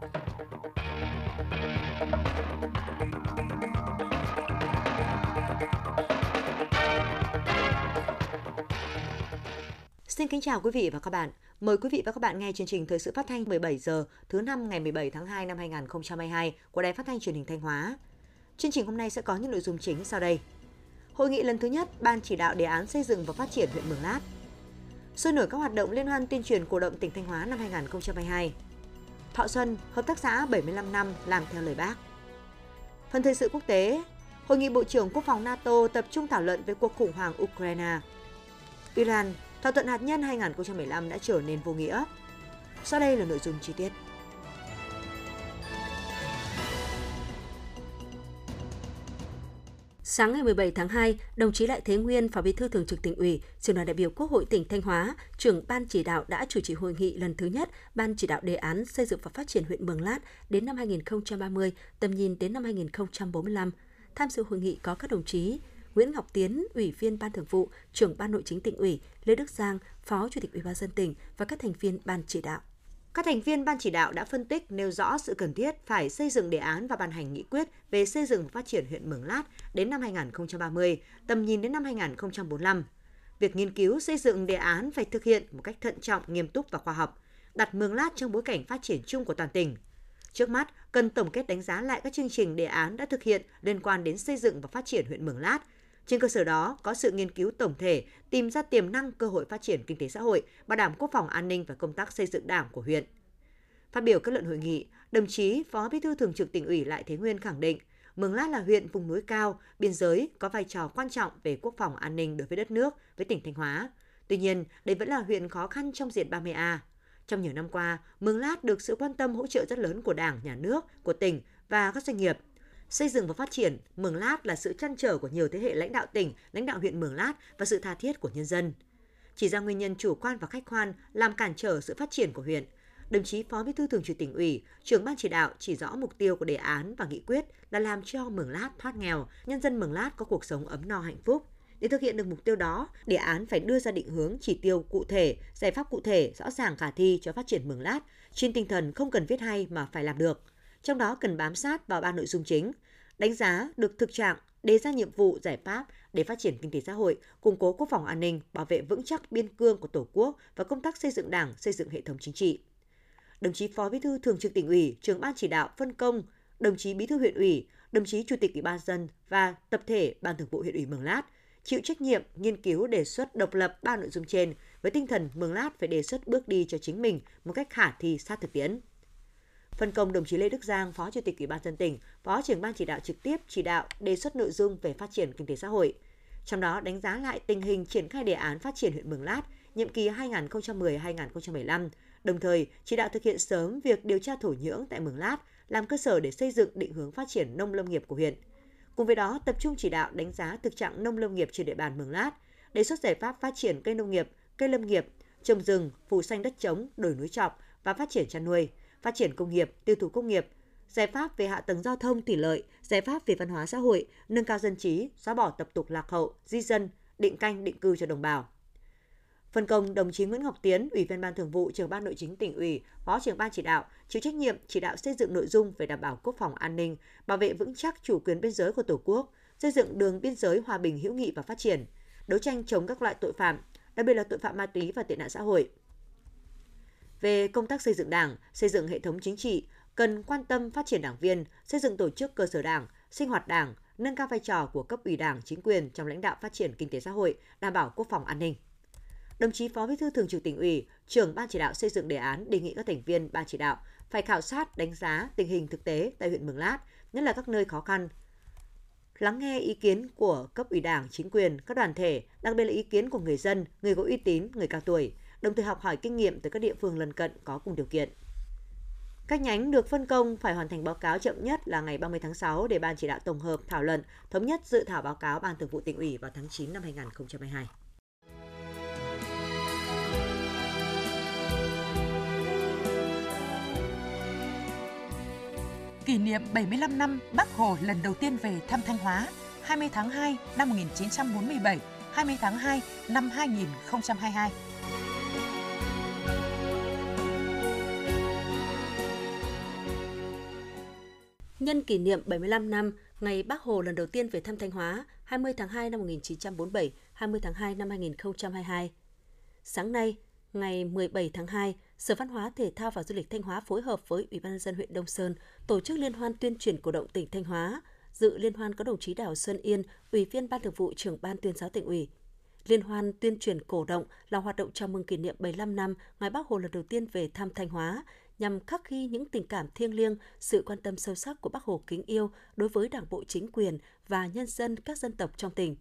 Xin kính chào quý vị và các bạn. Mời quý vị và các bạn nghe chương trình Thời sự phát thanh 17 giờ, thứ năm ngày 17 tháng 2 năm 2022 của Đài Phát thanh Truyền hình Thanh Hóa. Chương trình hôm nay sẽ có những nội dung chính sau đây. Hội nghị lần thứ nhất, Ban chỉ đạo đề án xây dựng và phát triển huyện Mường Lát. Sôi nổi các hoạt động liên hoan tuyên truyền cổ động tỉnh Thanh Hóa năm 2022. Thọ Xuân, hợp tác xã 75 năm làm theo lời Bác. Phần thời sự quốc tế, Hội nghị Bộ trưởng Quốc phòng NATO tập trung thảo luận về cuộc khủng hoảng Ukraine. Iran Thỏa thuận hạt nhân 2015 đã trở nên vô nghĩa. Sau đây là nội dung chi tiết. Sáng ngày 17 tháng 2, đồng chí Lại Thế Nguyên, Phó Bí thư Thường trực tỉnh ủy, trưởng đoàn đại biểu Quốc hội tỉnh Thanh Hóa, trưởng ban chỉ đạo đã chủ trì hội nghị lần thứ nhất Ban chỉ đạo đề án xây dựng và phát triển huyện Mường Lát đến năm 2030, tầm nhìn đến năm 2045. Tham dự hội nghị có các đồng chí Nguyễn Ngọc Tiến, Ủy viên Ban Thường vụ, trưởng Ban Nội chính tỉnh ủy, Lê Đức Giang, Phó Chủ tịch Ủy ban dân tỉnh và các thành viên ban chỉ đạo. Các thành viên ban chỉ đạo đã phân tích nêu rõ sự cần thiết phải xây dựng đề án và ban hành nghị quyết về xây dựng và phát triển huyện Mường Lát đến năm 2030, tầm nhìn đến năm 2045. Việc nghiên cứu xây dựng đề án phải thực hiện một cách thận trọng, nghiêm túc và khoa học, đặt Mường Lát trong bối cảnh phát triển chung của toàn tỉnh. Trước mắt, cần tổng kết đánh giá lại các chương trình đề án đã thực hiện liên quan đến xây dựng và phát triển huyện Mường Lát – trên cơ sở đó, có sự nghiên cứu tổng thể, tìm ra tiềm năng cơ hội phát triển kinh tế xã hội, bảo đảm quốc phòng an ninh và công tác xây dựng đảng của huyện. Phát biểu kết luận hội nghị, đồng chí Phó Bí thư Thường trực tỉnh ủy Lại Thế Nguyên khẳng định, Mường Lát là huyện vùng núi cao, biên giới có vai trò quan trọng về quốc phòng an ninh đối với đất nước, với tỉnh Thanh Hóa. Tuy nhiên, đây vẫn là huyện khó khăn trong diện 30A. Trong nhiều năm qua, Mường Lát được sự quan tâm hỗ trợ rất lớn của Đảng, Nhà nước, của tỉnh và các doanh nghiệp. Xây dựng và phát triển Mường Lát là sự chăn trở của nhiều thế hệ lãnh đạo tỉnh, lãnh đạo huyện Mường Lát và sự tha thiết của nhân dân. Chỉ ra nguyên nhân chủ quan và khách quan làm cản trở sự phát triển của huyện, đồng chí Phó Bí thư Thường trực tỉnh ủy, trưởng ban chỉ đạo chỉ rõ mục tiêu của đề án và nghị quyết là làm cho Mường Lát thoát nghèo, nhân dân Mường Lát có cuộc sống ấm no hạnh phúc. Để thực hiện được mục tiêu đó, đề án phải đưa ra định hướng chỉ tiêu cụ thể, giải pháp cụ thể, rõ ràng khả thi cho phát triển Mường Lát, trên tinh thần không cần viết hay mà phải làm được – trong đó cần bám sát vào ba nội dung chính, đánh giá được thực trạng, đề ra nhiệm vụ giải pháp để phát triển kinh tế xã hội, củng cố quốc phòng an ninh, bảo vệ vững chắc biên cương của Tổ quốc và công tác xây dựng Đảng, xây dựng hệ thống chính trị. Đồng chí Phó Bí thư Thường trực tỉnh ủy, trưởng ban chỉ đạo phân công, đồng chí Bí thư huyện ủy, đồng chí Chủ tịch Ủy ban dân và tập thể Ban Thường vụ huyện ủy Mường Lát chịu trách nhiệm nghiên cứu đề xuất độc lập ba nội dung trên với tinh thần Mường Lát phải đề xuất bước đi cho chính mình một cách khả thi sát thực tiễn. Phân công đồng chí Lê Đức Giang, Phó Chủ tịch Ủy ban dân tỉnh, Phó trưởng ban chỉ đạo trực tiếp chỉ đạo đề xuất nội dung về phát triển kinh tế xã hội. Trong đó đánh giá lại tình hình triển khai đề án phát triển huyện Mường Lát nhiệm kỳ 2010-2015, đồng thời chỉ đạo thực hiện sớm việc điều tra thổ nhưỡng tại Mường Lát làm cơ sở để xây dựng định hướng phát triển nông lâm nghiệp của huyện. Cùng với đó, tập trung chỉ đạo đánh giá thực trạng nông lâm nghiệp trên địa bàn Mường Lát, đề xuất giải pháp phát triển cây nông nghiệp, cây lâm nghiệp, trồng rừng, phủ xanh đất trống, đồi núi trọc và phát triển chăn nuôi, phát triển công nghiệp, tiêu thụ công nghiệp, giải pháp về hạ tầng giao thông thủy lợi, giải pháp về văn hóa xã hội, nâng cao dân trí, xóa bỏ tập tục lạc hậu, di dân, định canh định cư cho đồng bào. Phân công đồng chí Nguyễn Ngọc Tiến, Ủy viên Ban Thường vụ, trưởng Ban Nội chính tỉnh ủy, Phó trưởng Ban chỉ đạo, chịu trách nhiệm chỉ đạo xây dựng nội dung về đảm bảo quốc phòng an ninh, bảo vệ vững chắc chủ quyền biên giới của Tổ quốc, xây dựng đường biên giới hòa bình hữu nghị và phát triển, đấu tranh chống các loại tội phạm, đặc biệt là tội phạm ma túy và tệ nạn xã hội, về công tác xây dựng Đảng, xây dựng hệ thống chính trị, cần quan tâm phát triển đảng viên, xây dựng tổ chức cơ sở Đảng, sinh hoạt Đảng, nâng cao vai trò của cấp ủy Đảng, chính quyền trong lãnh đạo phát triển kinh tế xã hội, đảm bảo quốc phòng an ninh. Đồng chí Phó Bí thư Thường trực tỉnh ủy, trưởng ban chỉ đạo xây dựng đề án đề nghị các thành viên ban chỉ đạo phải khảo sát đánh giá tình hình thực tế tại huyện Mường Lát, nhất là các nơi khó khăn, lắng nghe ý kiến của cấp ủy Đảng, chính quyền, các đoàn thể, đặc biệt là ý kiến của người dân, người có uy tín, người cao tuổi, đồng thời học hỏi kinh nghiệm từ các địa phương lân cận có cùng điều kiện. Các nhánh được phân công phải hoàn thành báo cáo chậm nhất là ngày 30 tháng 6 để Ban chỉ đạo tổng hợp thảo luận, thống nhất dự thảo báo cáo Ban Thường vụ tỉnh ủy vào tháng 9 năm 2022. Kỷ niệm 75 năm Bắc Hồ lần đầu tiên về thăm Thanh Hóa 20 tháng 2 năm 1947, 20 tháng 2 năm 2022. Nhân kỷ niệm 75 năm ngày Bác Hồ lần đầu tiên về thăm Thanh Hóa 20 tháng 2 năm 1947, 20 tháng 2 năm 2022. Sáng nay, ngày 17 tháng 2, Sở Văn hóa Thể thao và Du lịch Thanh Hóa phối hợp với Ủy ban nhân dân huyện Đông Sơn tổ chức liên hoan tuyên truyền cổ động tỉnh Thanh Hóa. Dự liên hoan có đồng chí Đào Xuân Yên, Ủy viên Ban Thường vụ trưởng Ban Tuyên giáo tỉnh ủy. Liên hoan tuyên truyền cổ động là hoạt động chào mừng kỷ niệm 75 năm ngày Bác Hồ lần đầu tiên về thăm Thanh Hóa, nhằm khắc ghi những tình cảm thiêng liêng, sự quan tâm sâu sắc của Bác Hồ kính yêu đối với Đảng bộ chính quyền và nhân dân các dân tộc trong tỉnh.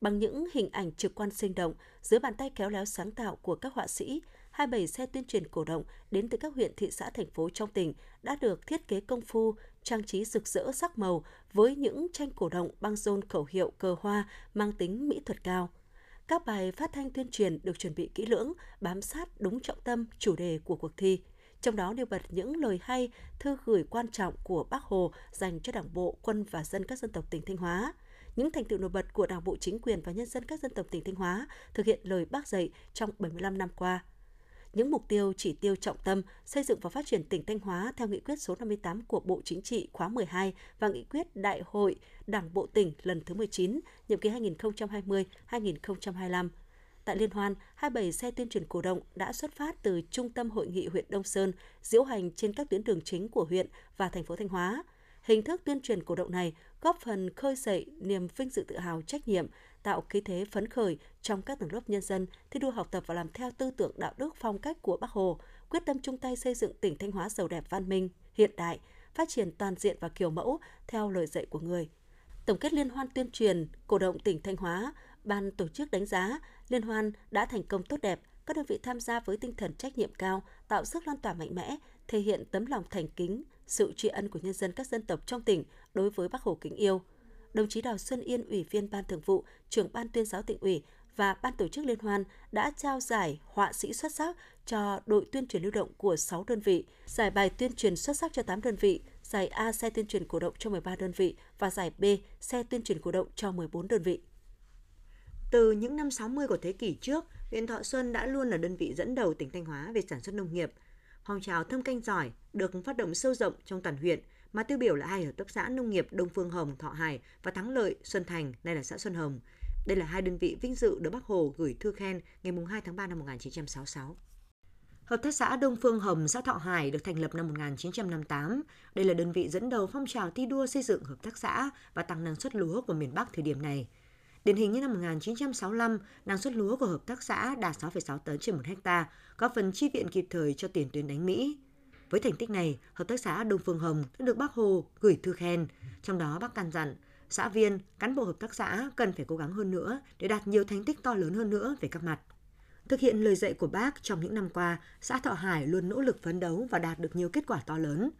Bằng những hình ảnh trực quan sinh động, dưới bàn tay khéo léo sáng tạo của các họa sĩ, 27 xe tuyên truyền cổ động đến từ các huyện, thị xã, thành phố trong tỉnh đã được thiết kế công phu, trang trí rực rỡ sắc màu với những tranh cổ động băng rôn khẩu hiệu cờ hoa mang tính mỹ thuật cao. Các bài phát thanh tuyên truyền được chuẩn bị kỹ lưỡng, bám sát đúng trọng tâm, chủ đề của cuộc thi. Trong đó nêu bật những lời hay, thư gửi quan trọng của Bác Hồ dành cho Đảng bộ, quân và dân các dân tộc tỉnh Thanh Hóa những thành tựu nổi bật của Đảng bộ chính quyền và nhân dân các dân tộc tỉnh Thanh Hóa thực hiện lời Bác dạy trong 75 năm qua. Những mục tiêu chỉ tiêu trọng tâm xây dựng và phát triển tỉnh Thanh Hóa theo nghị quyết số 58 của Bộ Chính trị khóa 12 và nghị quyết Đại hội Đảng bộ tỉnh lần thứ 19, nhiệm kỳ 2020-2025 Tại Liên hoan, 27 xe tuyên truyền cổ động đã xuất phát từ Trung tâm Hội nghị huyện Đông Sơn, diễu hành trên các tuyến đường chính của huyện và thành phố Thanh Hóa. Hình thức tuyên truyền cổ động này góp phần khơi dậy niềm vinh dự tự hào trách nhiệm, tạo khí thế phấn khởi trong các tầng lớp nhân dân thi đua học tập và làm theo tư tưởng đạo đức phong cách của Bác Hồ, quyết tâm chung tay xây dựng tỉnh Thanh Hóa giàu đẹp văn minh, hiện đại, phát triển toàn diện và kiểu mẫu theo lời dạy của người. Tổng kết liên hoan tuyên truyền cổ động tỉnh Thanh Hóa, ban tổ chức đánh giá liên hoan đã thành công tốt đẹp, các đơn vị tham gia với tinh thần trách nhiệm cao, tạo sức lan tỏa mạnh mẽ, thể hiện tấm lòng thành kính, sự tri ân của nhân dân các dân tộc trong tỉnh đối với Bác Hồ kính yêu. Đồng chí Đào Xuân Yên, Ủy viên Ban Thường vụ, trưởng Ban Tuyên giáo tỉnh ủy và Ban tổ chức liên hoan đã trao giải họa sĩ xuất sắc cho đội tuyên truyền lưu động của 6 đơn vị, giải bài tuyên truyền xuất sắc cho 8 đơn vị, giải A xe tuyên truyền cổ động cho 13 đơn vị và giải B xe tuyên truyền cổ động cho 14 đơn vị. Từ những năm 60 của thế kỷ trước, huyện Thọ Xuân đã luôn là đơn vị dẫn đầu tỉnh Thanh Hóa về sản xuất nông nghiệp. Phong trào thâm canh giỏi được phát động sâu rộng trong toàn huyện, mà tiêu biểu là hai hợp tác xã nông nghiệp Đông Phương Hồng, Thọ Hải và Thắng Lợi, Xuân Thành, nay là xã Xuân Hồng. Đây là hai đơn vị vinh dự được Bác Hồ gửi thư khen ngày 2 tháng 3 năm 1966. Hợp tác xã Đông Phương Hồng, xã Thọ Hải được thành lập năm 1958. Đây là đơn vị dẫn đầu phong trào thi đua xây dựng hợp tác xã và tăng năng suất lúa của miền Bắc thời điểm này. Điển hình như năm 1965, năng suất lúa của hợp tác xã đạt 6,6 tấn trên 1 hecta, có phần chi viện kịp thời cho tiền tuyến đánh Mỹ. Với thành tích này, Hợp tác xã Đông Phương Hồng đã được Bác Hồ gửi thư khen, trong đó bác căn dặn xã viên, cán bộ hợp tác xã cần phải cố gắng hơn nữa để đạt nhiều thành tích to lớn hơn nữa về các mặt. Thực hiện lời dạy của bác trong những năm qua, xã Thọ Hải luôn nỗ lực phấn đấu và đạt được nhiều kết quả to lớn.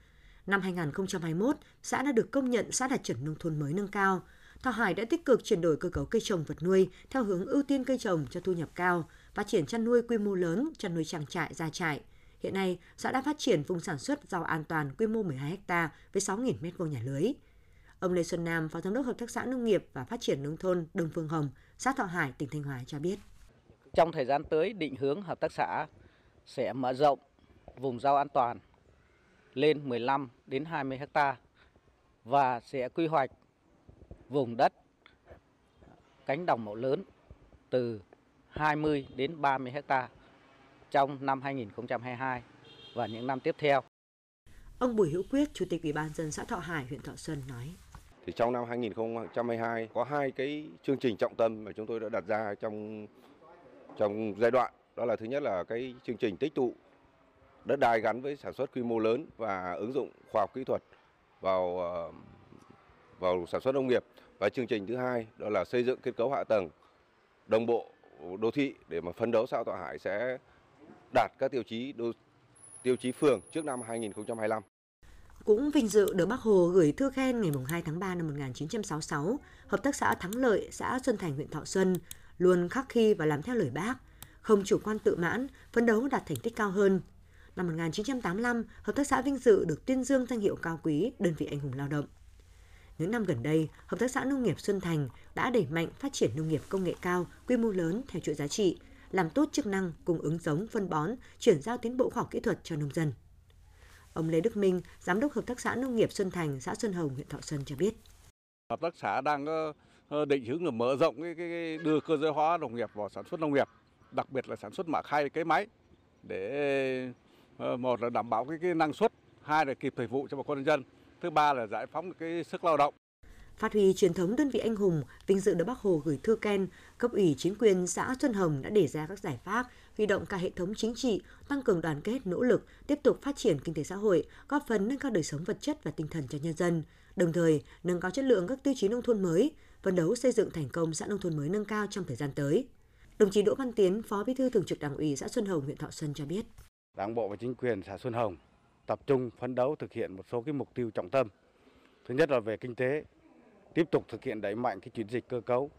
Năm 2021, xã đã được công nhận xã đạt chuẩn nông thôn mới nâng cao. Thọ Hải đã tích cực chuyển đổi cơ cấu cây trồng vật nuôi theo hướng ưu tiên cây trồng cho thu nhập cao, phát triển chăn nuôi quy mô lớn, chăn nuôi trang trại, gia trại. Hiện nay, xã đã phát triển vùng sản xuất rau an toàn quy mô 12 ha với 6.000 m2 nhà lưới. Ông Lê Xuân Nam, Phó Giám đốc Hợp tác xã Nông nghiệp và Phát triển Nông thôn Đông Phương Hồng, xã Thọ Hải, tỉnh Thanh Hóa cho biết. Trong thời gian tới, định hướng hợp tác xã sẽ mở rộng vùng rau an toàn lên 15 đến 20 ha và sẽ quy hoạch vùng đất. Cánh đồng mẫu lớn từ 20 đến 30 ha trong năm 2022 và những năm tiếp theo. Ông Bùi Hữu Quyết, Chủ tịch Ủy ban dân xã Thọ Hải, huyện Thọ Xuân nói: thì trong năm 2022 có hai cái chương trình trọng tâm mà chúng tôi đã đặt ra trong trong giai đoạn. Đó là thứ nhất là cái chương trình tích tụ đất đai gắn với sản xuất quy mô lớn và ứng dụng khoa học kỹ thuật vào ờ, vào sản xuất nông nghiệp và chương trình thứ hai đó là xây dựng kết cấu hạ tầng đồng bộ đô thị để mà phấn đấu xã Thọ Hải sẽ đạt các tiêu chí đô, tiêu chí phường trước năm 2025. Cũng vinh dự được Bác Hồ gửi thư khen ngày 2 tháng 3 năm 1966, Hợp tác xã Thắng Lợi, xã Xuân Thành, huyện Thọ Xuân, luôn khắc khi và làm theo lời bác, không chủ quan tự mãn, phấn đấu đạt thành tích cao hơn. Năm 1985, Hợp tác xã vinh dự được tuyên dương danh hiệu cao quý đơn vị anh hùng lao động. Những năm gần đây, Hợp tác xã Nông nghiệp Xuân Thành đã đẩy mạnh phát triển nông nghiệp công nghệ cao, quy mô lớn theo chuỗi giá trị, làm tốt chức năng cung ứng giống, phân bón, chuyển giao tiến bộ khoa học kỹ thuật cho nông dân. Ông Lê Đức Minh, Giám đốc Hợp tác xã Nông nghiệp Xuân Thành, xã Xuân Hồng, huyện Thọ Xuân cho biết. Hợp tác xã đang ờ, ờ, định hướng là mở rộng cái, cái, cái đưa cơ giới hóa nông nghiệp vào sản xuất nông nghiệp, đặc biệt là sản xuất mạ khay cái máy để ờ, một là đảm bảo cái, cái năng suất, hai là kịp thời vụ cho bà con nhân dân, thứ ba là giải phóng cái sức lao động. Phát huy truyền thống đơn vị anh hùng, vinh dự được Bác Hồ gửi thư khen, cấp ủy chính quyền xã Xuân Hồng đã đề ra các giải pháp huy động cả hệ thống chính trị, tăng cường đoàn kết, nỗ lực, tiếp tục phát triển kinh tế xã hội, góp phần nâng cao đời sống vật chất và tinh thần cho nhân dân, đồng thời nâng cao chất lượng các tiêu chí nông thôn mới, phấn đấu xây dựng thành công xã nông thôn mới nâng cao trong thời gian tới. Đồng chí Đỗ Văn Tiến, Phó Bí thư Thường trực Đảng ủy xã Xuân Hồng, huyện Thọ Xuân cho biết. Đảng bộ và chính quyền xã Xuân Hồng tập trung phấn đấu thực hiện một số cái mục tiêu trọng tâm. Thứ nhất là về kinh tế, tiếp tục thực hiện đẩy mạnh cái chuyển dịch cơ cấu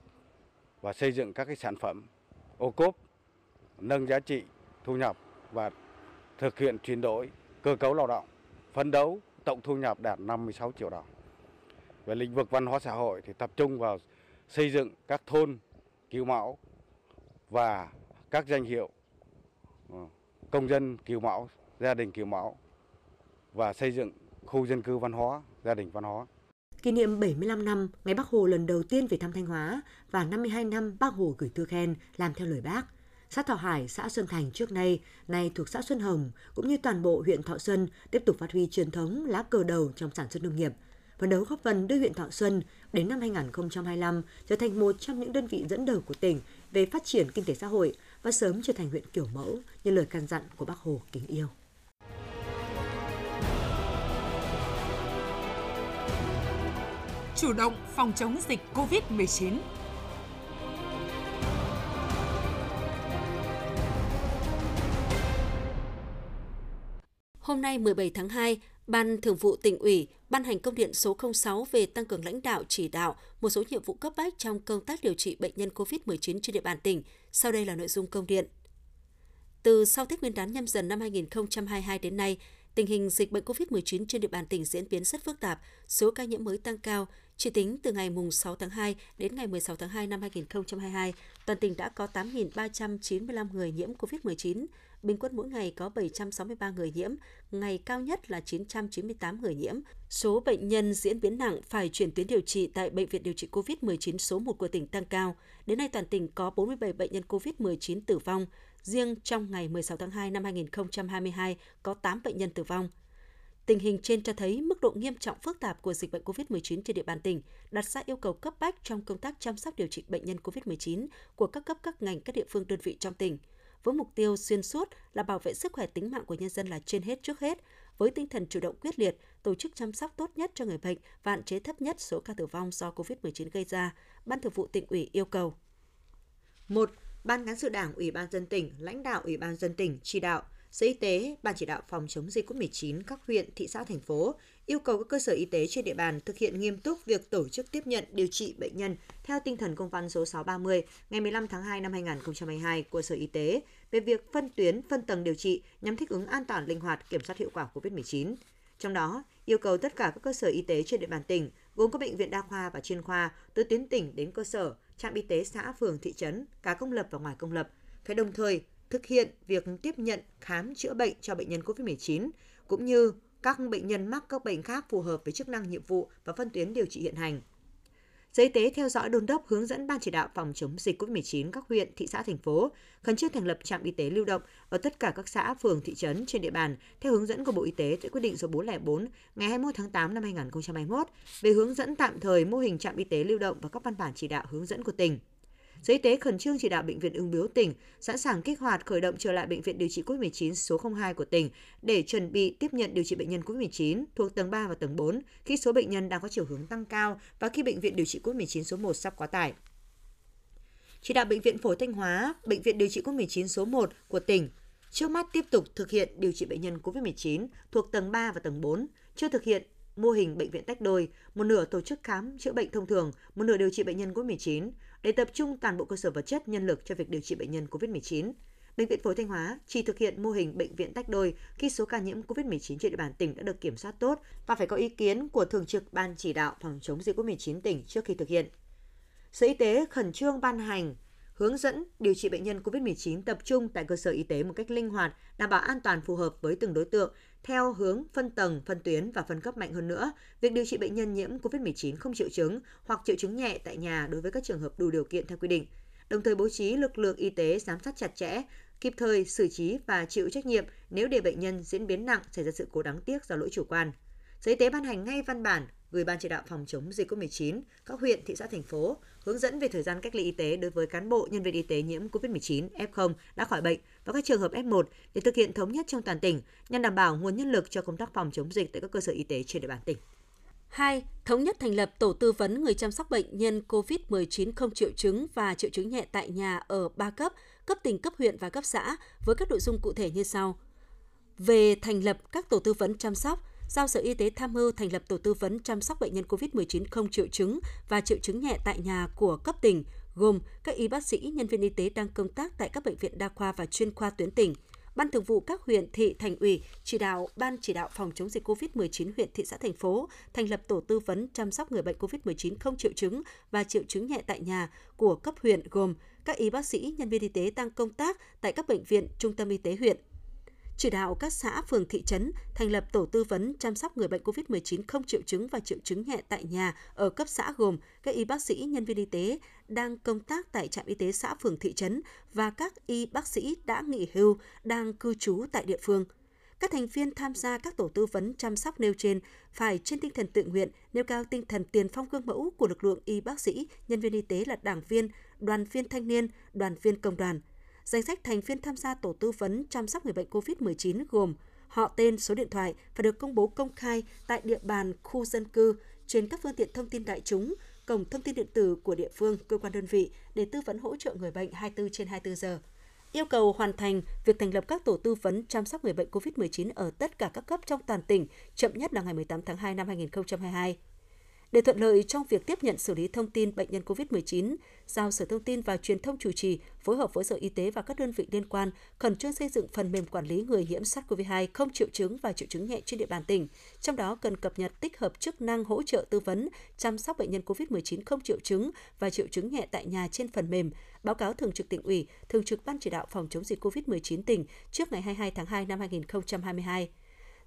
và xây dựng các cái sản phẩm ô cốp, nâng giá trị thu nhập và thực hiện chuyển đổi cơ cấu lao động, phấn đấu tổng thu nhập đạt 56 triệu đồng. Về lĩnh vực văn hóa xã hội thì tập trung vào xây dựng các thôn kiểu mẫu và các danh hiệu ờ, công dân kiểu mẫu, gia đình kiểu mẫu và xây dựng khu dân cư văn hóa, gia đình văn hóa. Kỷ niệm 75 năm ngày Bác Hồ lần đầu tiên về thăm Thanh Hóa và 52 năm Bác Hồ gửi thư khen làm theo lời Bác. Xã Thọ Hải, xã Xuân Thành trước nay, nay thuộc xã Xuân Hồng, cũng như toàn bộ huyện Thọ Xuân tiếp tục phát huy truyền thống lá cờ đầu trong sản xuất nông nghiệp, phấn đấu góp phần đưa huyện Thọ Xuân đến năm 2025 trở thành một trong những đơn vị dẫn đầu của tỉnh về phát triển kinh tế xã hội và sớm trở thành huyện kiểu mẫu như lời căn dặn của Bác Hồ kính yêu. Chủ động phòng chống dịch COVID-19 Hôm nay 17 tháng 2, Ban Thường vụ tỉnh ủy ban hành công điện số 06 về tăng cường lãnh đạo chỉ đạo một số nhiệm vụ cấp bách trong công tác điều trị bệnh nhân COVID-19 trên địa bàn tỉnh. Sau đây là nội dung công điện. Từ sau Tết Nguyên đán nhâm dần năm 2022 đến nay, tình hình dịch bệnh COVID-19 trên địa bàn tỉnh diễn biến rất phức tạp, số ca nhiễm mới tăng cao. Chỉ tính từ ngày 6 tháng 2 đến ngày 16 tháng 2 năm 2022, toàn tỉnh đã có 8.395 người nhiễm COVID-19, bình quân mỗi ngày có 763 người nhiễm, ngày cao nhất là 998 người nhiễm. Số bệnh nhân diễn biến nặng phải chuyển tuyến điều trị tại Bệnh viện điều trị COVID-19 số 1 của tỉnh tăng cao. Đến nay toàn tỉnh có 47 bệnh nhân COVID-19 tử vong. Riêng trong ngày 16 tháng 2 năm 2022 có 8 bệnh nhân tử vong. Tình hình trên cho thấy mức độ nghiêm trọng phức tạp của dịch bệnh COVID-19 trên địa bàn tỉnh, đặt ra yêu cầu cấp bách trong công tác chăm sóc điều trị bệnh nhân COVID-19 của các cấp các ngành các địa phương đơn vị trong tỉnh – với mục tiêu xuyên suốt là bảo vệ sức khỏe tính mạng của nhân dân là trên hết trước hết, với tinh thần chủ động quyết liệt, tổ chức chăm sóc tốt nhất cho người bệnh và hạn chế thấp nhất số ca tử vong do COVID-19 gây ra, Ban Thường vụ tỉnh ủy yêu cầu. 1. Ban cán sự Đảng, Ủy ban dân tỉnh, lãnh đạo Ủy ban dân tỉnh chỉ đạo Sở Y tế, Ban chỉ đạo phòng chống dịch COVID-19 các huyện, thị xã, thành phố yêu cầu các cơ sở y tế trên địa bàn thực hiện nghiêm túc việc tổ chức tiếp nhận điều trị bệnh nhân theo tinh thần công văn số 630 ngày 15 tháng 2 năm 2022 của Sở Y tế về việc phân tuyến, phân tầng điều trị nhằm thích ứng an toàn linh hoạt kiểm soát hiệu quả COVID-19. Trong đó, yêu cầu tất cả các cơ sở y tế trên địa bàn tỉnh, gồm các bệnh viện đa khoa và chuyên khoa, từ tuyến tỉnh đến cơ sở, trạm y tế xã, phường, thị trấn, cả công lập và ngoài công lập, phải đồng thời thực hiện việc tiếp nhận khám chữa bệnh cho bệnh nhân COVID-19, cũng như các bệnh nhân mắc các bệnh khác phù hợp với chức năng nhiệm vụ và phân tuyến điều trị hiện hành. Sở Y tế theo dõi đôn đốc hướng dẫn Ban chỉ đạo phòng chống dịch COVID-19 các huyện, thị xã, thành phố khẩn trương thành lập trạm y tế lưu động ở tất cả các xã, phường, thị trấn trên địa bàn theo hướng dẫn của Bộ Y tế tại quyết định số 404 ngày 21 tháng 8 năm 2021 về hướng dẫn tạm thời mô hình trạm y tế lưu động và các văn bản chỉ đạo hướng dẫn của tỉnh. Sở Y tế khẩn trương chỉ đạo bệnh viện ung biếu tỉnh sẵn sàng kích hoạt khởi động trở lại bệnh viện điều trị COVID-19 số 02 của tỉnh để chuẩn bị tiếp nhận điều trị bệnh nhân COVID-19 thuộc tầng 3 và tầng 4 khi số bệnh nhân đang có chiều hướng tăng cao và khi bệnh viện điều trị COVID-19 số 1 sắp quá tải. Chỉ đạo bệnh viện Phổi Thanh Hóa, bệnh viện điều trị COVID-19 số 1 của tỉnh trước mắt tiếp tục thực hiện điều trị bệnh nhân COVID-19 thuộc tầng 3 và tầng 4, chưa thực hiện mô hình bệnh viện tách đôi, một nửa tổ chức khám chữa bệnh thông thường, một nửa điều trị bệnh nhân COVID-19 để tập trung toàn bộ cơ sở vật chất, nhân lực cho việc điều trị bệnh nhân COVID-19. Bệnh viện Phổi Thanh Hóa chỉ thực hiện mô hình bệnh viện tách đôi khi số ca nhiễm COVID-19 trên địa bàn tỉnh đã được kiểm soát tốt và phải có ý kiến của Thường trực Ban chỉ đạo phòng chống dịch COVID-19 tỉnh trước khi thực hiện. Sở Y tế khẩn trương ban hành hướng dẫn điều trị bệnh nhân COVID-19 tập trung tại cơ sở y tế một cách linh hoạt, đảm bảo an toàn phù hợp với từng đối tượng, theo hướng phân tầng, phân tuyến và phân cấp mạnh hơn nữa. Việc điều trị bệnh nhân nhiễm COVID-19 không triệu chứng hoặc triệu chứng nhẹ tại nhà đối với các trường hợp đủ điều kiện theo quy định. Đồng thời bố trí lực lượng y tế giám sát chặt chẽ, kịp thời xử trí và chịu trách nhiệm nếu để bệnh nhân diễn biến nặng xảy ra sự cố đáng tiếc do lỗi chủ quan. Sở Y tế ban hành ngay văn bản gửi Ban chỉ đạo phòng chống dịch COVID-19, các huyện, thị xã, thành phố hướng dẫn về thời gian cách ly y tế đối với cán bộ, nhân viên y tế nhiễm COVID-19, F0 đã khỏi bệnh và các trường hợp F1 để thực hiện thống nhất trong toàn tỉnh nhằm đảm bảo nguồn nhân lực cho công tác phòng chống dịch tại các cơ sở y tế trên địa bàn tỉnh. 2. Thống nhất thành lập tổ tư vấn người chăm sóc bệnh nhân COVID-19 không triệu chứng và triệu chứng nhẹ tại nhà ở 3 cấp, cấp tỉnh, cấp huyện và cấp xã với các nội dung cụ thể như sau. Về thành lập các tổ tư vấn chăm sóc, giao Sở Y tế tham mưu thành lập tổ tư vấn chăm sóc bệnh nhân COVID-19 không triệu chứng và triệu chứng nhẹ tại nhà của cấp tỉnh, gồm các y bác sĩ, nhân viên y tế đang công tác tại các bệnh viện đa khoa và chuyên khoa tuyến tỉnh. Ban thường vụ các huyện, thị, thành ủy chỉ đạo Ban chỉ đạo phòng chống dịch COVID-19 huyện, thị xã, thành phố thành lập tổ tư vấn chăm sóc người bệnh COVID-19 không triệu chứng và triệu chứng nhẹ tại nhà của cấp huyện gồm các y bác sĩ, nhân viên y tế đang công tác tại các bệnh viện, trung tâm y tế huyện, chỉ đạo các xã, phường, thị trấn thành lập tổ tư vấn chăm sóc người bệnh COVID-19 không triệu chứng và triệu chứng nhẹ tại nhà ở cấp xã gồm các y bác sĩ, nhân viên y tế đang công tác tại trạm y tế xã, phường, thị trấn và các y bác sĩ đã nghỉ hưu đang cư trú tại địa phương. Các thành viên tham gia các tổ tư vấn chăm sóc nêu trên phải trên tinh thần tự nguyện, nêu cao tinh thần tiền phong gương mẫu của lực lượng y bác sĩ, nhân viên y tế là đảng viên, đoàn viên thanh niên, đoàn viên công đoàn – Danh sách thành viên tham gia tổ tư vấn chăm sóc người bệnh COVID-19 gồm họ tên, số điện thoại và được công bố công khai tại địa bàn khu dân cư trên các phương tiện thông tin đại chúng, cổng thông tin điện tử của địa phương, cơ quan đơn vị để tư vấn hỗ trợ người bệnh 24 trên 24 giờ. Yêu cầu hoàn thành việc thành lập các tổ tư vấn chăm sóc người bệnh COVID-19 ở tất cả các cấp trong toàn tỉnh, chậm nhất là ngày 18 tháng 2 năm 2022. Để thuận lợi trong việc tiếp nhận xử lý thông tin bệnh nhân COVID-19, giao Sở Thông tin và Truyền thông chủ trì phối hợp với Sở Y tế và các đơn vị liên quan khẩn trương xây dựng phần mềm quản lý người nhiễm SARS-CoV-2 không triệu chứng và triệu chứng nhẹ trên địa bàn tỉnh. Trong đó cần cập nhật tích hợp chức năng hỗ trợ tư vấn, chăm sóc bệnh nhân COVID-19 không triệu chứng và triệu chứng nhẹ tại nhà trên phần mềm, báo cáo thường trực tỉnh ủy, thường trực ban chỉ đạo phòng chống dịch COVID-19 tỉnh trước ngày 22 tháng 2 năm 2022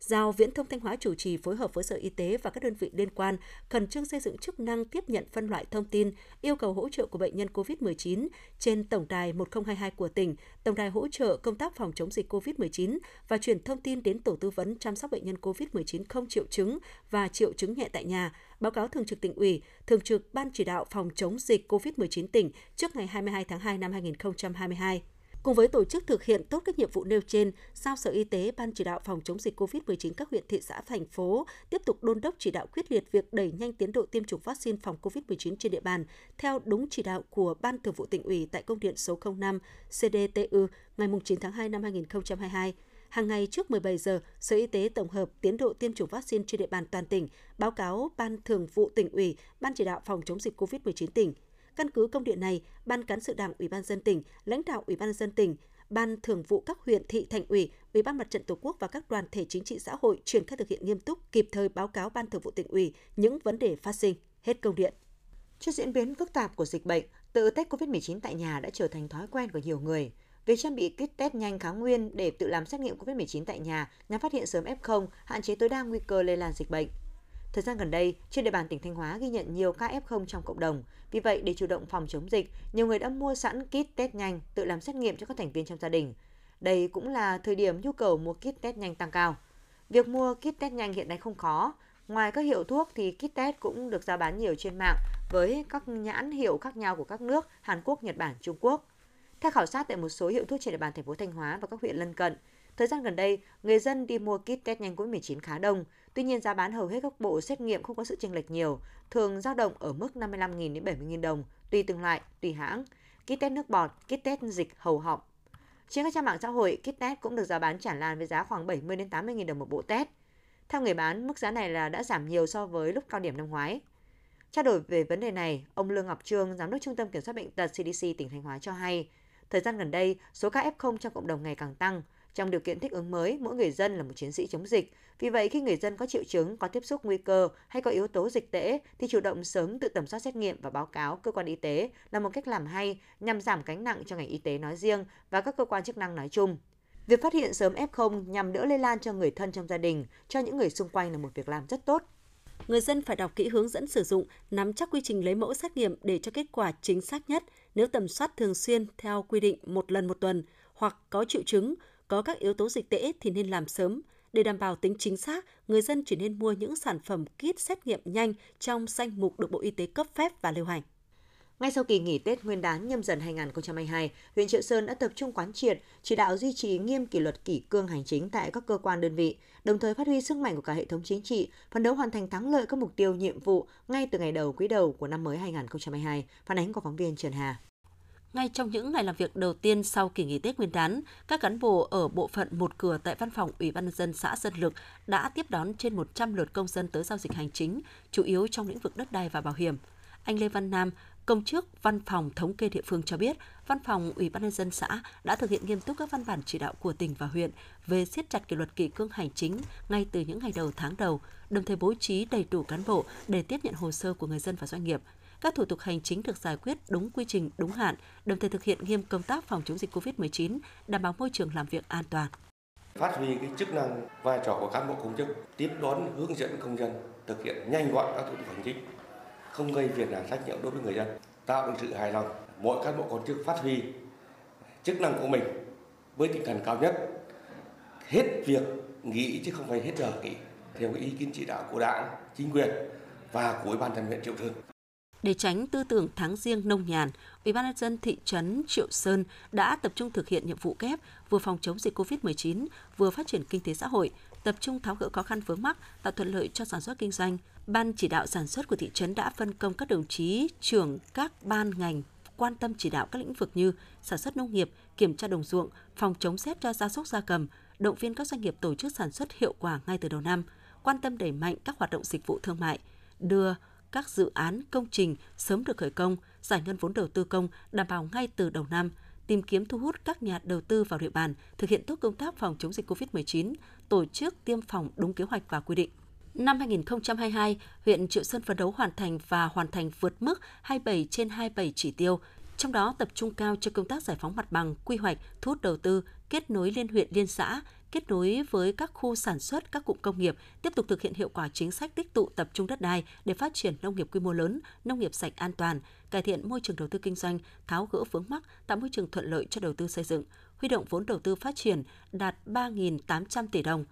giao Viễn thông Thanh Hóa chủ trì phối hợp với Sở Y tế và các đơn vị liên quan khẩn trương xây dựng chức năng tiếp nhận phân loại thông tin, yêu cầu hỗ trợ của bệnh nhân COVID-19 trên tổng đài 1022 của tỉnh, tổng đài hỗ trợ công tác phòng chống dịch COVID-19 và chuyển thông tin đến tổ tư vấn chăm sóc bệnh nhân COVID-19 không triệu chứng và triệu chứng nhẹ tại nhà, báo cáo thường trực tỉnh ủy, thường trực ban chỉ đạo phòng chống dịch COVID-19 tỉnh trước ngày 22 tháng 2 năm 2022. Cùng với tổ chức thực hiện tốt các nhiệm vụ nêu trên, giao Sở Y tế, Ban chỉ đạo phòng chống dịch COVID-19 các huyện, thị xã, thành phố tiếp tục đôn đốc chỉ đạo quyết liệt việc đẩy nhanh tiến độ tiêm chủng vaccine phòng COVID-19 trên địa bàn theo đúng chỉ đạo của Ban Thường vụ tỉnh ủy tại công điện số 05 CDTU ngày 9 tháng 2 năm 2022 hàng ngày trước 17 giờ, Sở Y tế tổng hợp tiến độ tiêm chủng vaccine trên địa bàn toàn tỉnh, báo cáo Ban Thường vụ tỉnh ủy, Ban chỉ đạo phòng chống dịch COVID-19 tỉnh, Căn cứ công điện này, Ban cán sự Đảng Ủy ban dân tỉnh, lãnh đạo Ủy ban dân tỉnh, Ban Thường vụ các huyện thị thành ủy, Ủy ban Mặt trận Tổ quốc và các đoàn thể chính trị xã hội triển khai thực hiện nghiêm túc, kịp thời báo cáo Ban Thường vụ tỉnh ủy những vấn đề phát sinh. Hết công điện. Trước diễn biến phức tạp của dịch bệnh, tự test COVID-19 tại nhà đã trở thành thói quen của nhiều người. Việc trang bị kit test nhanh kháng nguyên để tự làm xét nghiệm COVID-19 tại nhà nhằm phát hiện sớm F0, hạn chế tối đa nguy cơ lây lan dịch bệnh. Thời gian gần đây, trên địa bàn tỉnh Thanh Hóa ghi nhận nhiều ca F0 trong cộng đồng. Vì vậy, để chủ động phòng chống dịch, nhiều người đã mua sẵn kit test nhanh tự làm xét nghiệm cho các thành viên trong gia đình. Đây cũng là thời điểm nhu cầu mua kit test nhanh tăng cao. Việc mua kit test nhanh hiện nay không khó. Ngoài các hiệu thuốc thì kit test cũng được giao bán nhiều trên mạng với các nhãn hiệu khác nhau của các nước Hàn Quốc, Nhật Bản, Trung Quốc. Theo khảo sát tại một số hiệu thuốc trên địa bàn thành phố Thanh Hóa và các huyện lân cận, thời gian gần đây, người dân đi mua kit test nhanh COVID-19 khá đông, Tuy nhiên giá bán hầu hết các bộ xét nghiệm không có sự chênh lệch nhiều, thường dao động ở mức 55.000 đến 70.000 đồng tùy từng loại, tùy hãng. Kit test nước bọt, kit test dịch hầu họng. Trên các trang mạng xã hội, kit test cũng được giá bán tràn lan với giá khoảng 70 đến 80.000 đồng một bộ test. Theo người bán, mức giá này là đã giảm nhiều so với lúc cao điểm năm ngoái. Trao đổi về vấn đề này, ông Lương Ngọc Trương, Giám đốc Trung tâm Kiểm soát Bệnh tật CDC tỉnh Thanh Hóa cho hay, thời gian gần đây, số ca F0 trong cộng đồng ngày càng tăng, trong điều kiện thích ứng mới, mỗi người dân là một chiến sĩ chống dịch. Vì vậy, khi người dân có triệu chứng, có tiếp xúc nguy cơ hay có yếu tố dịch tễ thì chủ động sớm tự tầm soát xét nghiệm và báo cáo cơ quan y tế là một cách làm hay nhằm giảm gánh nặng cho ngành y tế nói riêng và các cơ quan chức năng nói chung. Việc phát hiện sớm F0 nhằm đỡ lây lan cho người thân trong gia đình, cho những người xung quanh là một việc làm rất tốt. Người dân phải đọc kỹ hướng dẫn sử dụng, nắm chắc quy trình lấy mẫu xét nghiệm để cho kết quả chính xác nhất. Nếu tầm soát thường xuyên theo quy định một lần một tuần hoặc có triệu chứng, có các yếu tố dịch tễ thì nên làm sớm. Để đảm bảo tính chính xác, người dân chỉ nên mua những sản phẩm kit xét nghiệm nhanh trong danh mục được Bộ Y tế cấp phép và lưu hành. Ngay sau kỳ nghỉ Tết Nguyên đán nhâm dần 2022, huyện Triệu Sơn đã tập trung quán triệt, chỉ đạo duy trì nghiêm kỷ luật kỷ cương hành chính tại các cơ quan đơn vị, đồng thời phát huy sức mạnh của cả hệ thống chính trị, phấn đấu hoàn thành thắng lợi các mục tiêu nhiệm vụ ngay từ ngày đầu quý đầu của năm mới 2022. Phản ánh của phóng viên Trần Hà. Ngay trong những ngày làm việc đầu tiên sau kỳ nghỉ Tết Nguyên đán, các cán bộ ở bộ phận một cửa tại văn phòng Ủy ban nhân dân xã Dân Lực đã tiếp đón trên 100 lượt công dân tới giao dịch hành chính, chủ yếu trong lĩnh vực đất đai và bảo hiểm. Anh Lê Văn Nam, Công chức Văn phòng Thống kê địa phương cho biết, Văn phòng Ủy ban nhân dân xã đã thực hiện nghiêm túc các văn bản chỉ đạo của tỉnh và huyện về siết chặt kỷ luật kỷ cương hành chính ngay từ những ngày đầu tháng đầu, đồng thời bố trí đầy đủ cán bộ để tiếp nhận hồ sơ của người dân và doanh nghiệp. Các thủ tục hành chính được giải quyết đúng quy trình, đúng hạn, đồng thời thực hiện nghiêm công tác phòng chống dịch COVID-19, đảm bảo môi trường làm việc an toàn. Phát huy cái chức năng vai trò của cán bộ công chức, tiếp đón hướng dẫn công dân thực hiện nhanh gọn các thủ tục hành chính không gây phiền hà trách nhiệm đối với người dân tạo được sự hài lòng mỗi cán bộ công chức phát huy chức năng của mình với tinh thần cao nhất hết việc nghỉ chứ không phải hết giờ nghỉ theo ý kiến chỉ đạo của đảng chính quyền và của ủy ban nhân huyện triệu sơn để tránh tư tưởng tháng riêng nông nhàn, Ủy ban nhân dân thị trấn Triệu Sơn đã tập trung thực hiện nhiệm vụ kép vừa phòng chống dịch COVID-19, vừa phát triển kinh tế xã hội, tập trung tháo gỡ khó khăn vướng mắc, tạo thuận lợi cho sản xuất kinh doanh. Ban chỉ đạo sản xuất của thị trấn đã phân công các đồng chí trưởng các ban ngành quan tâm chỉ đạo các lĩnh vực như sản xuất nông nghiệp, kiểm tra đồng ruộng, phòng chống rét cho gia súc gia cầm, động viên các doanh nghiệp tổ chức sản xuất hiệu quả ngay từ đầu năm, quan tâm đẩy mạnh các hoạt động dịch vụ thương mại, đưa các dự án công trình sớm được khởi công, giải ngân vốn đầu tư công đảm bảo ngay từ đầu năm, tìm kiếm thu hút các nhà đầu tư vào địa bàn, thực hiện tốt công tác phòng chống dịch COVID-19, tổ chức tiêm phòng đúng kế hoạch và quy định. Năm 2022, huyện Triệu Sơn phấn đấu hoàn thành và hoàn thành vượt mức 27 trên 27 chỉ tiêu, trong đó tập trung cao cho công tác giải phóng mặt bằng, quy hoạch, thu hút đầu tư, kết nối liên huyện liên xã, kết nối với các khu sản xuất, các cụm công nghiệp, tiếp tục thực hiện hiệu quả chính sách tích tụ tập trung đất đai để phát triển nông nghiệp quy mô lớn, nông nghiệp sạch an toàn, cải thiện môi trường đầu tư kinh doanh, tháo gỡ vướng mắc, tạo môi trường thuận lợi cho đầu tư xây dựng, huy động vốn đầu tư phát triển đạt 3.800 tỷ đồng,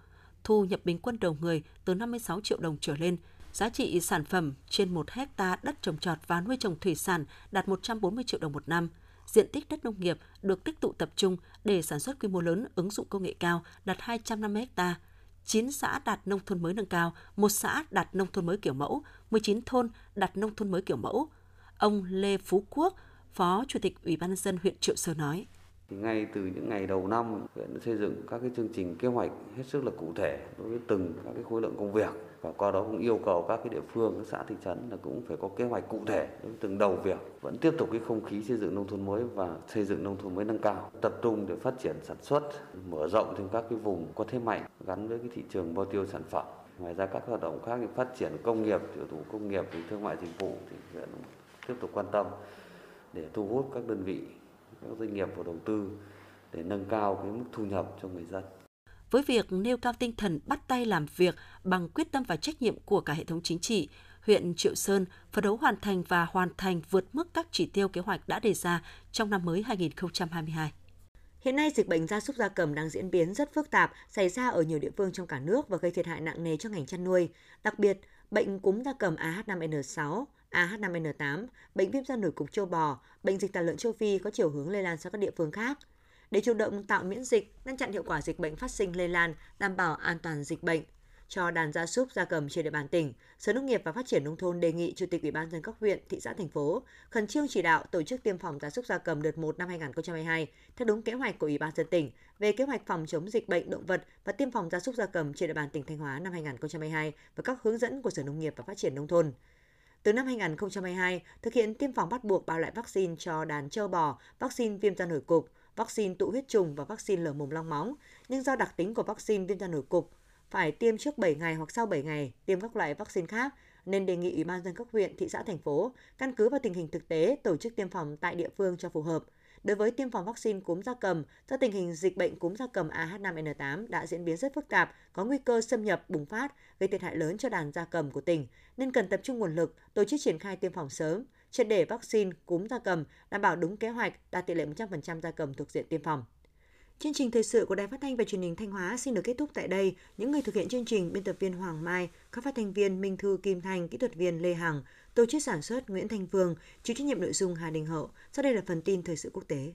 thu nhập bình quân đầu người từ 56 triệu đồng trở lên, giá trị sản phẩm trên 1 hecta đất trồng trọt và nuôi trồng thủy sản đạt 140 triệu đồng một năm – diện tích đất nông nghiệp được tích tụ tập trung để sản xuất quy mô lớn ứng dụng công nghệ cao đạt 250 ha, 9 xã đạt nông thôn mới nâng cao, một xã đạt nông thôn mới kiểu mẫu, 19 thôn đạt nông thôn mới kiểu mẫu. Ông Lê Phú Quốc, Phó Chủ tịch Ủy ban nhân dân huyện Triệu Sơn nói. Ngay từ những ngày đầu năm, huyện đã xây dựng các cái chương trình kế hoạch hết sức là cụ thể đối với từng các cái khối lượng công việc. Và qua đó cũng yêu cầu các cái địa phương các xã thị trấn là cũng phải có kế hoạch cụ thể đối với từng đầu việc. Vẫn tiếp tục cái không khí xây dựng nông thôn mới và xây dựng nông thôn mới nâng cao tập trung để phát triển sản xuất mở rộng thêm các cái vùng có thế mạnh gắn với cái thị trường bao tiêu sản phẩm. Ngoài ra các hoạt động khác như phát triển công nghiệp tiểu thủ công nghiệp thương mại dịch vụ thì huyện tiếp tục quan tâm để thu hút các đơn vị các doanh nghiệp vào đầu tư để nâng cao cái mức thu nhập cho người dân với việc nêu cao tinh thần bắt tay làm việc bằng quyết tâm và trách nhiệm của cả hệ thống chính trị, huyện Triệu Sơn phấn đấu hoàn thành và hoàn thành vượt mức các chỉ tiêu kế hoạch đã đề ra trong năm mới 2022. Hiện nay, dịch bệnh gia súc gia cầm đang diễn biến rất phức tạp, xảy ra ở nhiều địa phương trong cả nước và gây thiệt hại nặng nề cho ngành chăn nuôi. Đặc biệt, bệnh cúm gia cầm AH5N6, AH5N8, bệnh viêm da nổi cục châu bò, bệnh dịch tả lợn châu Phi có chiều hướng lây lan sang các địa phương khác – để chủ động tạo miễn dịch, ngăn chặn hiệu quả dịch bệnh phát sinh lây lan, đảm bảo an toàn dịch bệnh cho đàn gia súc gia cầm trên địa bàn tỉnh, Sở Nông nghiệp và Phát triển nông thôn đề nghị Chủ tịch Ủy ban dân các huyện, thị xã thành phố khẩn trương chỉ đạo tổ chức tiêm phòng gia súc gia cầm đợt 1 năm 2022 theo đúng kế hoạch của Ủy ban dân tỉnh về kế hoạch phòng chống dịch bệnh động vật và tiêm phòng gia súc gia cầm trên địa bàn tỉnh Thanh Hóa năm 2022 và các hướng dẫn của Sở Nông nghiệp và Phát triển nông thôn. Từ năm 2022, thực hiện tiêm phòng bắt buộc ba loại vaccine cho đàn trâu bò, vaccine viêm da nổi cục, vaccine tụ huyết trùng và vaccine lở mồm long móng, nhưng do đặc tính của vaccine viêm da nổi cục phải tiêm trước 7 ngày hoặc sau 7 ngày tiêm các loại vaccine khác nên đề nghị Ủy ban dân các huyện, thị xã, thành phố căn cứ vào tình hình thực tế tổ chức tiêm phòng tại địa phương cho phù hợp. Đối với tiêm phòng vaccine cúm gia cầm, do tình hình dịch bệnh cúm gia cầm AH5N8 đã diễn biến rất phức tạp, có nguy cơ xâm nhập, bùng phát, gây thiệt hại lớn cho đàn gia cầm của tỉnh, nên cần tập trung nguồn lực, tổ chức triển khai tiêm phòng sớm, triệt để vaccine cúm gia cầm đảm bảo đúng kế hoạch, đạt tỷ lệ 100% gia cầm thuộc diện tiêm phòng. Chương trình thời sự của Đài Phát thanh và Truyền hình Thanh Hóa xin được kết thúc tại đây. Những người thực hiện chương trình biên tập viên Hoàng Mai, các phát thanh viên Minh Thư Kim Thanh, kỹ thuật viên Lê Hằng, tổ chức sản xuất Nguyễn Thanh Phương, chịu trách nhiệm nội dung Hà Đình Hậu. Sau đây là phần tin thời sự quốc tế.